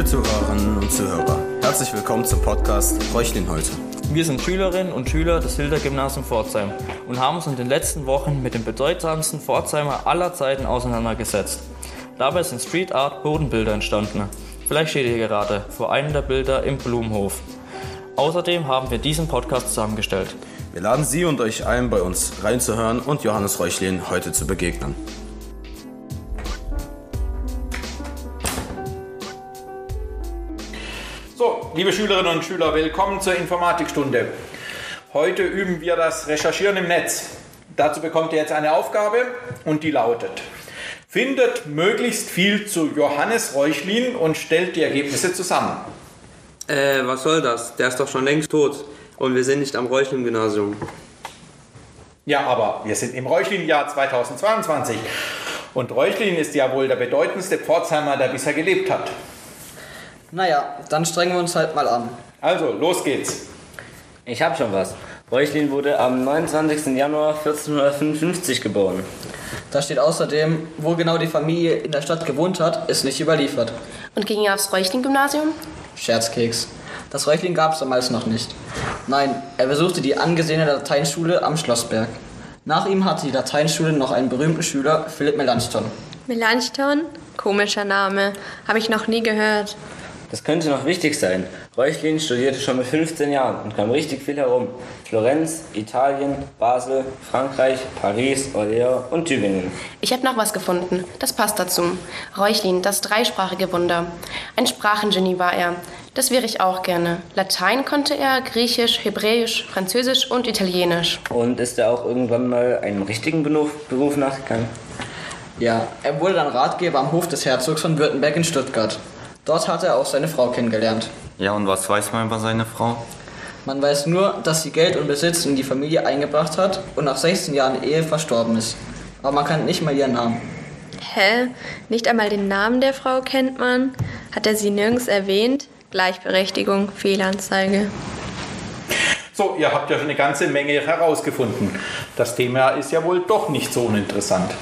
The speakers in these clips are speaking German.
Liebe Zuhörerinnen und Zuhörer, herzlich willkommen zum Podcast Räuchlin heute. Wir sind Schülerinnen und Schüler des Hilder-Gymnasium Pforzheim und haben uns in den letzten Wochen mit dem bedeutsamsten Pforzheimer aller Zeiten auseinandergesetzt. Dabei sind Street Art Bodenbilder entstanden. Vielleicht steht ihr gerade vor einem der Bilder im Blumenhof. Außerdem haben wir diesen Podcast zusammengestellt. Wir laden Sie und euch ein, bei uns reinzuhören und Johannes Räuchlin heute zu begegnen. Liebe Schülerinnen und Schüler, willkommen zur Informatikstunde. Heute üben wir das Recherchieren im Netz. Dazu bekommt ihr jetzt eine Aufgabe und die lautet: Findet möglichst viel zu Johannes Reuchlin und stellt die Ergebnisse zusammen. Äh, was soll das? Der ist doch schon längst tot. Und wir sind nicht am Reuchlin-Gymnasium. Ja, aber wir sind im Reuchlin-Jahr 2022 und Reuchlin ist ja wohl der bedeutendste Pforzheimer, der bisher gelebt hat. Naja, dann strengen wir uns halt mal an. Also, los geht's. Ich hab schon was. Reuchlin wurde am 29. Januar 1455 geboren. Da steht außerdem, wo genau die Familie in der Stadt gewohnt hat, ist nicht überliefert. Und ging er aufs Reuchlin-Gymnasium? Scherzkeks. Das Reuchlin gab es damals noch nicht. Nein, er besuchte die angesehene Lateinschule am Schlossberg. Nach ihm hatte die Lateinschule noch einen berühmten Schüler, Philipp Melanchthon. Melanchthon? Komischer Name. Habe ich noch nie gehört. Das könnte noch wichtig sein. Reuchlin studierte schon mit 15 Jahren und kam richtig viel herum. Florenz, Italien, Basel, Frankreich, Paris, Orléans und Tübingen. Ich habe noch was gefunden. Das passt dazu. Reuchlin, das dreisprachige Wunder. Ein Sprachengenie war er. Das wäre ich auch gerne. Latein konnte er, Griechisch, Hebräisch, Französisch und Italienisch. Und ist er auch irgendwann mal einem richtigen Beruf, Beruf nachgegangen? Ja, er wurde dann Ratgeber am Hof des Herzogs von Württemberg in Stuttgart. Dort hat er auch seine Frau kennengelernt. Ja, und was weiß man über seine Frau? Man weiß nur, dass sie Geld und Besitz in die Familie eingebracht hat und nach 16 Jahren Ehe verstorben ist. Aber man kennt nicht mal ihren Namen. Hä? Nicht einmal den Namen der Frau kennt man? Hat er sie nirgends erwähnt? Gleichberechtigung, Fehlanzeige. So, ihr habt ja schon eine ganze Menge herausgefunden. Das Thema ist ja wohl doch nicht so uninteressant.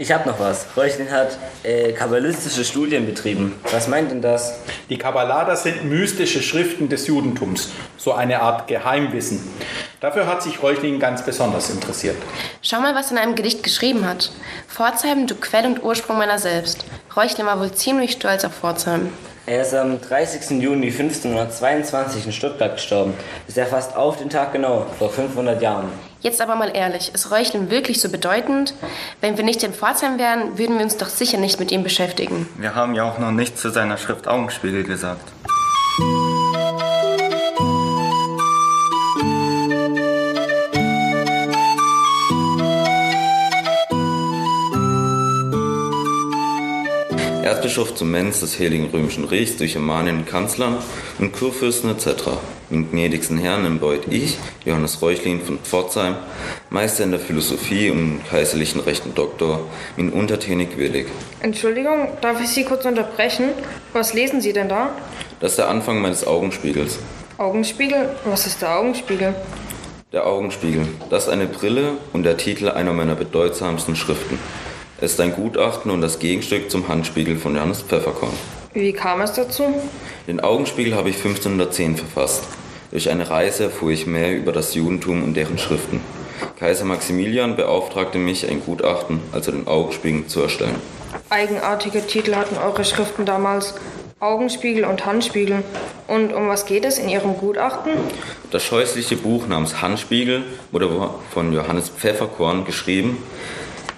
Ich hab noch was. Reuchlin hat äh, kabbalistische Studien betrieben. Was meint denn das? Die Kabbalah, sind mystische Schriften des Judentums, so eine Art Geheimwissen. Dafür hat sich Reuchlin ganz besonders interessiert. Schau mal, was er in einem Gedicht geschrieben hat. Pforzheim, du Quell und Ursprung meiner selbst. Reuchlin war wohl ziemlich stolz auf Pforzheim. Er ist am 30. Juni 1522 in Stuttgart gestorben. Ist ja fast auf den Tag genau, vor 500 Jahren. Jetzt aber mal ehrlich, ist Reuchlin wirklich so bedeutend? Wenn wir nicht in Pforzheim wären, würden wir uns doch sicher nicht mit ihm beschäftigen. Wir haben ja auch noch nichts zu seiner Schrift Augenspiegel gesagt. Erzbischof zum Menz des Heiligen Römischen Reichs durch ermahnenden Kanzlern und Kurfürsten etc. Den gnädigsten Herrn embeut ich, Johannes Reuchlin von Pforzheim, Meister in der Philosophie und kaiserlichen Rechten Doktor, bin untertänig willig. Entschuldigung, darf ich Sie kurz unterbrechen? Was lesen Sie denn da? Das ist der Anfang meines Augenspiegels. Augenspiegel? Was ist der Augenspiegel? Der Augenspiegel, das ist eine Brille und der Titel einer meiner bedeutsamsten Schriften. Es ist ein Gutachten und das Gegenstück zum Handspiegel von Johannes Pfefferkorn. Wie kam es dazu? Den Augenspiegel habe ich 1510 verfasst. Durch eine Reise erfuhr ich mehr über das Judentum und deren Schriften. Kaiser Maximilian beauftragte mich, ein Gutachten, also den Augenspiegel, zu erstellen. Eigenartige Titel hatten eure Schriften damals. Augenspiegel und Handspiegel. Und um was geht es in Ihrem Gutachten? Das scheußliche Buch namens Handspiegel wurde von Johannes Pfefferkorn geschrieben.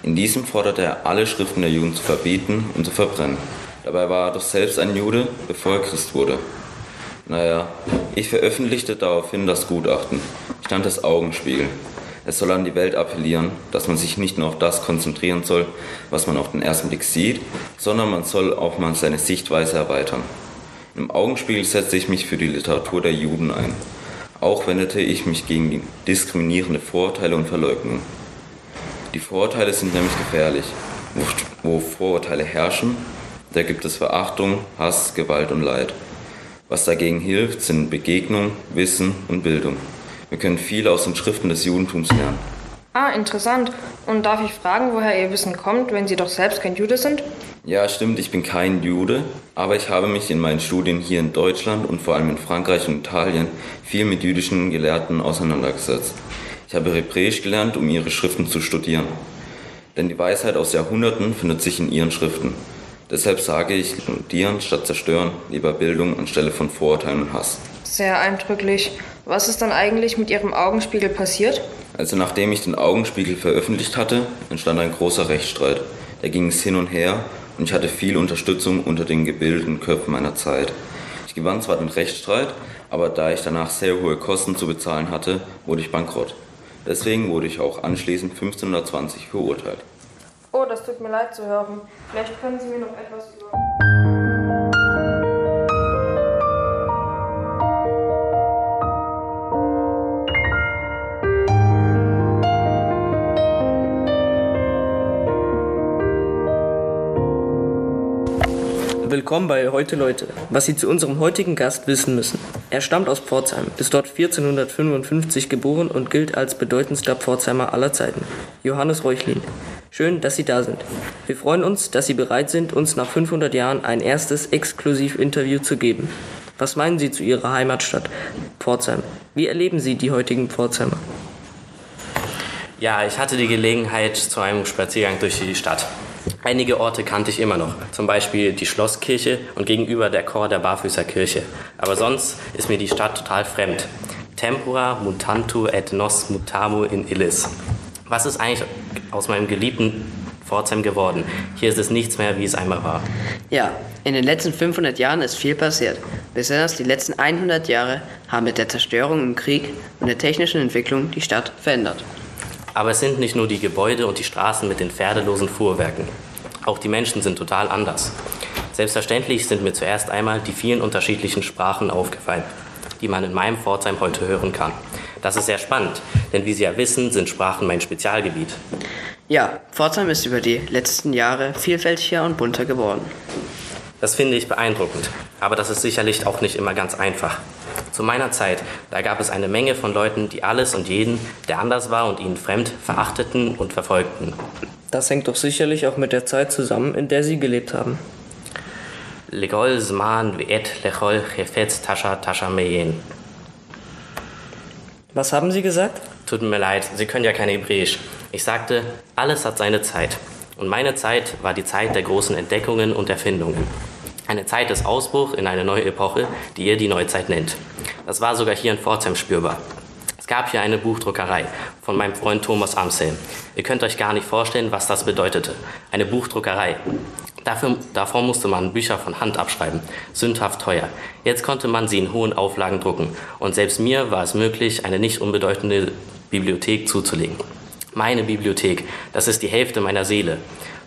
In diesem forderte er, alle Schriften der Juden zu verbieten und zu verbrennen. Dabei war er doch selbst ein Jude, bevor er Christ wurde. Naja, ich veröffentlichte daraufhin das Gutachten. Ich nannte es Augenspiegel. Es soll an die Welt appellieren, dass man sich nicht nur auf das konzentrieren soll, was man auf den ersten Blick sieht, sondern man soll auch mal seine Sichtweise erweitern. Im Augenspiegel setzte ich mich für die Literatur der Juden ein. Auch wendete ich mich gegen diskriminierende Vorurteile und Verleugnung. Die Vorurteile sind nämlich gefährlich. Wo Vorurteile herrschen, da gibt es Verachtung, Hass, Gewalt und Leid. Was dagegen hilft, sind Begegnung, Wissen und Bildung. Wir können viel aus den Schriften des Judentums lernen. Ah, interessant. Und darf ich fragen, woher Ihr Wissen kommt, wenn Sie doch selbst kein Jude sind? Ja, stimmt, ich bin kein Jude, aber ich habe mich in meinen Studien hier in Deutschland und vor allem in Frankreich und Italien viel mit jüdischen Gelehrten auseinandergesetzt. Ich habe Hebräisch gelernt, um ihre Schriften zu studieren. Denn die Weisheit aus Jahrhunderten findet sich in ihren Schriften. Deshalb sage ich, studieren statt zerstören, lieber Bildung anstelle von Vorurteilen und Hass. Sehr eindrücklich. Was ist dann eigentlich mit Ihrem Augenspiegel passiert? Also nachdem ich den Augenspiegel veröffentlicht hatte, entstand ein großer Rechtsstreit. Da ging es hin und her und ich hatte viel Unterstützung unter den gebildeten Köpfen meiner Zeit. Ich gewann zwar den Rechtsstreit, aber da ich danach sehr hohe Kosten zu bezahlen hatte, wurde ich bankrott. Deswegen wurde ich auch anschließend 1520 verurteilt. Oh, das tut mir leid zu hören. Vielleicht können Sie mir noch etwas über. Willkommen bei Heute Leute. Was Sie zu unserem heutigen Gast wissen müssen. Er stammt aus Pforzheim, ist dort 1455 geboren und gilt als bedeutendster Pforzheimer aller Zeiten. Johannes Reuchlin. Schön, dass Sie da sind. Wir freuen uns, dass Sie bereit sind, uns nach 500 Jahren ein erstes Exklusiv-Interview zu geben. Was meinen Sie zu Ihrer Heimatstadt Pforzheim? Wie erleben Sie die heutigen Pforzheimer? Ja, ich hatte die Gelegenheit zu einem Spaziergang durch die Stadt. Einige Orte kannte ich immer noch, zum Beispiel die Schlosskirche und gegenüber der Chor der Barfüßer Kirche. Aber sonst ist mir die Stadt total fremd. Tempora mutantu et nos mutamu in illis. Was ist eigentlich aus meinem geliebten Pforzheim geworden? Hier ist es nichts mehr, wie es einmal war. Ja, in den letzten 500 Jahren ist viel passiert. Besonders die letzten 100 Jahre haben mit der Zerstörung im Krieg und der technischen Entwicklung die Stadt verändert. Aber es sind nicht nur die Gebäude und die Straßen mit den pferdelosen Fuhrwerken. Auch die Menschen sind total anders. Selbstverständlich sind mir zuerst einmal die vielen unterschiedlichen Sprachen aufgefallen, die man in meinem Pforzheim heute hören kann. Das ist sehr spannend, denn wie Sie ja wissen, sind Sprachen mein Spezialgebiet. Ja, Pforzheim ist über die letzten Jahre vielfältiger und bunter geworden. Das finde ich beeindruckend, aber das ist sicherlich auch nicht immer ganz einfach. Zu meiner Zeit, da gab es eine Menge von Leuten, die alles und jeden, der anders war und ihnen fremd, verachteten und verfolgten. Das hängt doch sicherlich auch mit der Zeit zusammen, in der Sie gelebt haben. Legol zman viet lechol chefetz tascha tascha meyen. Was haben Sie gesagt? Tut mir leid, Sie können ja kein Hebräisch. Ich sagte, alles hat seine Zeit. Und meine Zeit war die Zeit der großen Entdeckungen und Erfindungen. Eine Zeit des Ausbruchs in eine neue Epoche, die ihr die Neuzeit nennt. Das war sogar hier in Pforzheim spürbar. Es gab hier eine Buchdruckerei von meinem Freund Thomas Amsel. Ihr könnt euch gar nicht vorstellen, was das bedeutete. Eine Buchdruckerei. Dafür, davor musste man Bücher von Hand abschreiben. Sündhaft teuer. Jetzt konnte man sie in hohen Auflagen drucken. Und selbst mir war es möglich, eine nicht unbedeutende Bibliothek zuzulegen. Meine Bibliothek, das ist die Hälfte meiner Seele.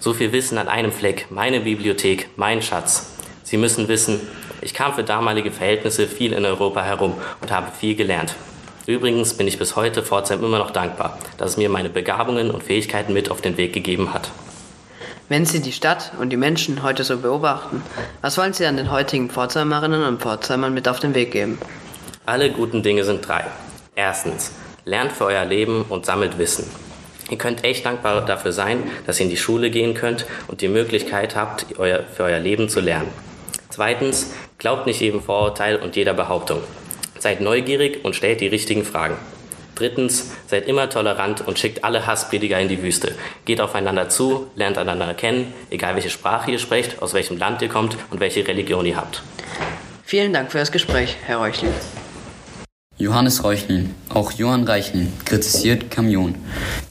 So viel Wissen an einem Fleck. Meine Bibliothek, mein Schatz. Sie müssen wissen, ich kam für damalige Verhältnisse viel in Europa herum und habe viel gelernt. Übrigens bin ich bis heute Pforzheim immer noch dankbar, dass es mir meine Begabungen und Fähigkeiten mit auf den Weg gegeben hat. Wenn Sie die Stadt und die Menschen heute so beobachten, was wollen Sie an den heutigen Pforzheimerinnen und Pforzheimern mit auf den Weg geben? Alle guten Dinge sind drei. Erstens, lernt für euer Leben und sammelt Wissen. Ihr könnt echt dankbar dafür sein, dass ihr in die Schule gehen könnt und die Möglichkeit habt, für euer Leben zu lernen. Zweitens, glaubt nicht jedem Vorurteil und jeder Behauptung. Seid neugierig und stellt die richtigen Fragen. Drittens, seid immer tolerant und schickt alle Hassprediger in die Wüste. Geht aufeinander zu, lernt einander kennen, egal welche Sprache ihr sprecht, aus welchem Land ihr kommt und welche Religion ihr habt. Vielen Dank für das Gespräch, Herr Reuchlin. Johannes Reuchlin, auch Johann Reichlin, kritisiert Kamion.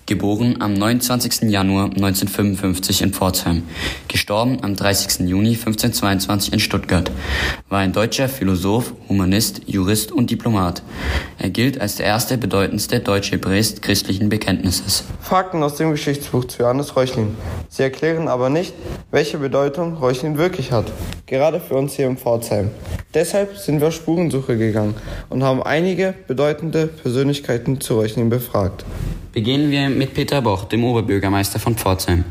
Geboren am 29. Januar 1955 in Pforzheim, gestorben am 30. Juni 1522 in Stuttgart, war ein deutscher Philosoph, Humanist, Jurist und Diplomat. Er gilt als der erste bedeutendste deutsche Hebräist christlichen Bekenntnisses. Fakten aus dem Geschichtsbuch zu Johannes Reuchlin. Sie erklären aber nicht, welche Bedeutung Reuchlin wirklich hat, gerade für uns hier in Pforzheim. Deshalb sind wir auf Spurensuche gegangen und haben einige bedeutende Persönlichkeiten zu Reuchlin befragt. Beginnen wir mit Peter Boch, dem Oberbürgermeister von Pforzheim.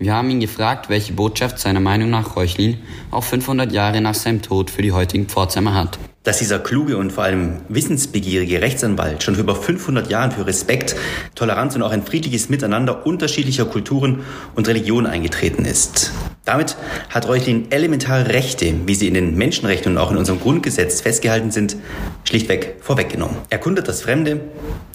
Wir haben ihn gefragt, welche Botschaft seiner Meinung nach Reuchlin auch 500 Jahre nach seinem Tod für die heutigen Pforzheimer hat. Dass dieser kluge und vor allem wissensbegierige Rechtsanwalt schon über 500 Jahren für Respekt, Toleranz und auch ein friedliches Miteinander unterschiedlicher Kulturen und Religionen eingetreten ist. Damit hat Reuchlin elementare Rechte, wie sie in den Menschenrechten und auch in unserem Grundgesetz festgehalten sind, schlichtweg vorweggenommen. Erkundet das Fremde,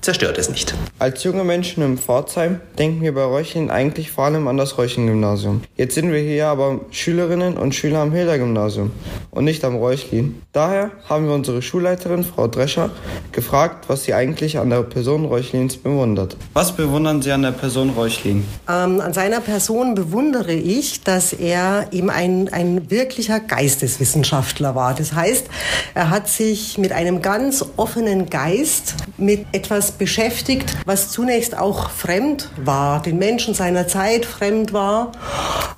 zerstört es nicht. Als junge Menschen im Pforzheim denken wir bei Reuchlin eigentlich vor allem an das Reuchlin-Gymnasium. Jetzt sind wir hier aber Schülerinnen und Schüler am Hilda-Gymnasium und nicht am Reuchlin. Daher haben wir unsere Schulleiterin, Frau Drescher, gefragt, was sie eigentlich an der Person Reuchlins bewundert. Was bewundern Sie an der Person Reuchlin? Ähm, an seiner Person bewundere ich, dass er eben ein, ein wirklicher Geisteswissenschaftler war. Das heißt, er hat sich mit einem ganz offenen Geist mit etwas beschäftigt, was zunächst auch fremd war, den Menschen seiner Zeit fremd war,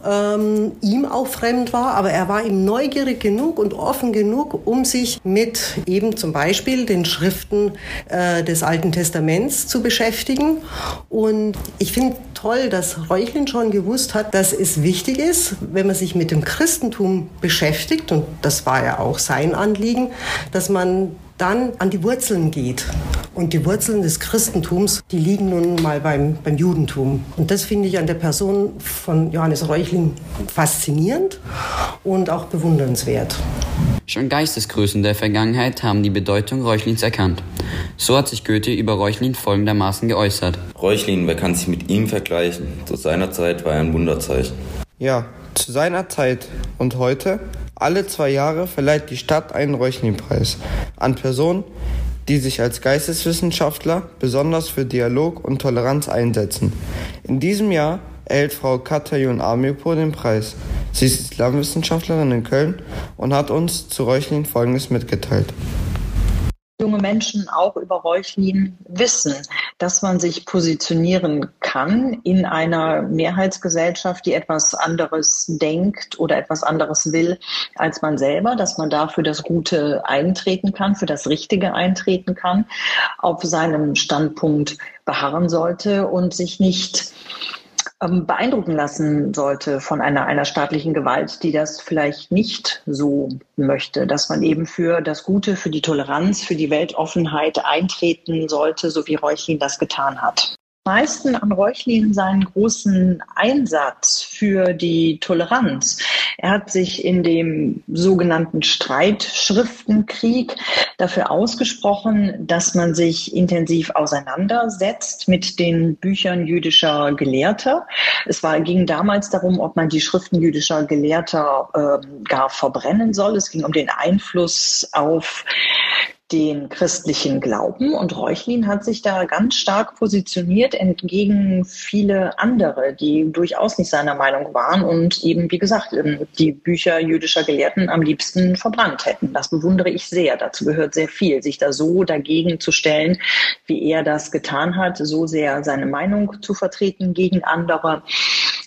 ähm, ihm auch fremd war, aber er war ihm neugierig genug und offen genug, um sich mit eben zum Beispiel den Schriften äh, des Alten Testaments zu beschäftigen. Und ich finde toll, dass Reuchlin schon gewusst hat, dass es wichtig ist, wenn man sich mit dem Christentum beschäftigt, und das war ja auch sein Anliegen, dass man dann an die Wurzeln geht. Und die Wurzeln des Christentums, die liegen nun mal beim, beim Judentum. Und das finde ich an der Person von Johannes Reuchlin faszinierend und auch bewundernswert. Schon Geistesgrößen der Vergangenheit haben die Bedeutung Reuchlins erkannt. So hat sich Goethe über Reuchlin folgendermaßen geäußert. Reuchlin, wer kann sich mit ihm vergleichen? Zu seiner Zeit war er ein Wunderzeichen. Ja, zu seiner Zeit und heute, alle zwei Jahre verleiht die Stadt einen Reuchlin-Preis an Personen, die sich als Geisteswissenschaftler besonders für Dialog und Toleranz einsetzen. In diesem Jahr erhält Frau Katayun Amirpur den Preis. Sie ist Islamwissenschaftlerin in Köln und hat uns zu Reuchlin Folgendes mitgeteilt junge Menschen auch über Reuchlin wissen, dass man sich positionieren kann in einer Mehrheitsgesellschaft, die etwas anderes denkt oder etwas anderes will als man selber, dass man dafür das Gute eintreten kann, für das Richtige eintreten kann, auf seinem Standpunkt beharren sollte und sich nicht ähm, beeindrucken lassen sollte von einer, einer staatlichen Gewalt, die das vielleicht nicht so möchte, dass man eben für das Gute, für die Toleranz, für die Weltoffenheit eintreten sollte, so wie Reuchlin das getan hat meisten an Reuchlin seinen großen Einsatz für die Toleranz. Er hat sich in dem sogenannten Streitschriftenkrieg dafür ausgesprochen, dass man sich intensiv auseinandersetzt mit den Büchern jüdischer Gelehrter. Es war, ging damals darum, ob man die Schriften jüdischer Gelehrter äh, gar verbrennen soll. Es ging um den Einfluss auf den christlichen Glauben. Und Reuchlin hat sich da ganz stark positioniert entgegen viele andere, die durchaus nicht seiner Meinung waren und eben, wie gesagt, ähm, die Bücher jüdischer Gelehrten am liebsten verbrannt hätten. Das bewundere ich sehr. Dazu gehört sehr viel, sich da so dagegen zu stellen, wie er das getan hat, so sehr seine Meinung zu vertreten gegen andere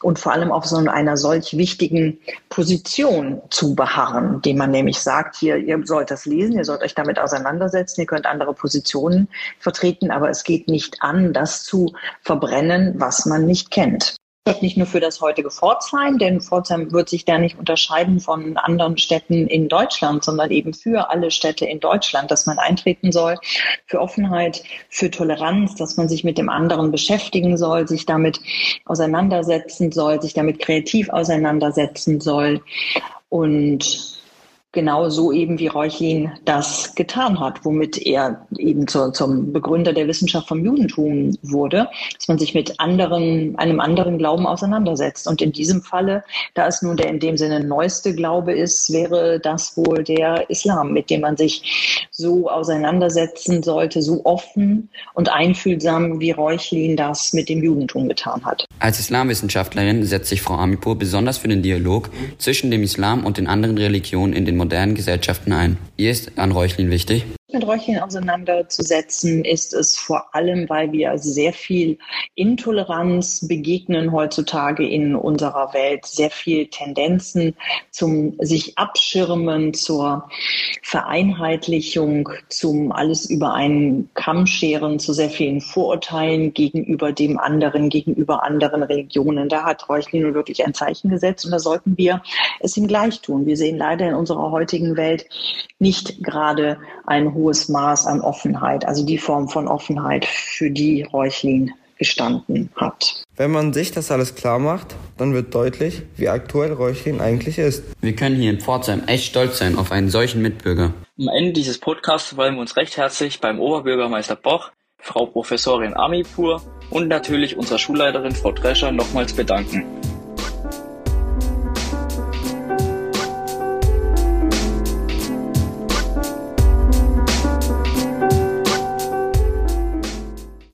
und vor allem auf so einer solch wichtigen Position zu beharren, dem man nämlich sagt, hier, ihr sollt das lesen, ihr sollt euch damit auseinandersetzen, ihr könnt andere Positionen vertreten, aber es geht nicht an, das zu verbrennen, was man nicht kennt nicht nur für das heutige Pforzheim, denn Pforzheim wird sich da nicht unterscheiden von anderen Städten in Deutschland, sondern eben für alle Städte in Deutschland, dass man eintreten soll für Offenheit, für Toleranz, dass man sich mit dem anderen beschäftigen soll, sich damit auseinandersetzen soll, sich damit kreativ auseinandersetzen soll. Und genau so eben wie Reuchlin das getan hat, womit er eben zur, zum Begründer der Wissenschaft vom Judentum wurde, dass man sich mit anderen, einem anderen Glauben auseinandersetzt. Und in diesem Falle, da es nun der in dem Sinne neueste Glaube ist, wäre das wohl der Islam, mit dem man sich so auseinandersetzen sollte, so offen und einfühlsam, wie Reuchlin das mit dem Judentum getan hat. Als Islamwissenschaftlerin setzt sich Frau Amipur besonders für den Dialog zwischen dem Islam und den anderen Religionen in den modernen Gesellschaften ein. Ihr ist an Reuchlin wichtig? Mit Reuchlin auseinanderzusetzen, ist es vor allem, weil wir sehr viel Intoleranz begegnen heutzutage in unserer Welt, sehr viel Tendenzen zum sich abschirmen, zur Vereinheitlichung, zum alles über einen Kamm scheren, zu sehr vielen Vorurteilen gegenüber dem anderen, gegenüber anderen Religionen. Da hat Reuchlin wirklich ein Zeichen gesetzt und da sollten wir es ihm gleich tun. Wir sehen leider in unserer heutigen Welt nicht gerade ein hohes Maß an Offenheit, also die Form von Offenheit, für die Reuchlin gestanden hat. Wenn man sich das alles klar macht, dann wird deutlich, wie aktuell Reuchlin eigentlich ist. Wir können hier in Pforzheim echt stolz sein auf einen solchen Mitbürger. Am Ende dieses Podcasts wollen wir uns recht herzlich beim Oberbürgermeister Boch, Frau Professorin Amipur und natürlich unserer Schulleiterin Frau Drescher nochmals bedanken.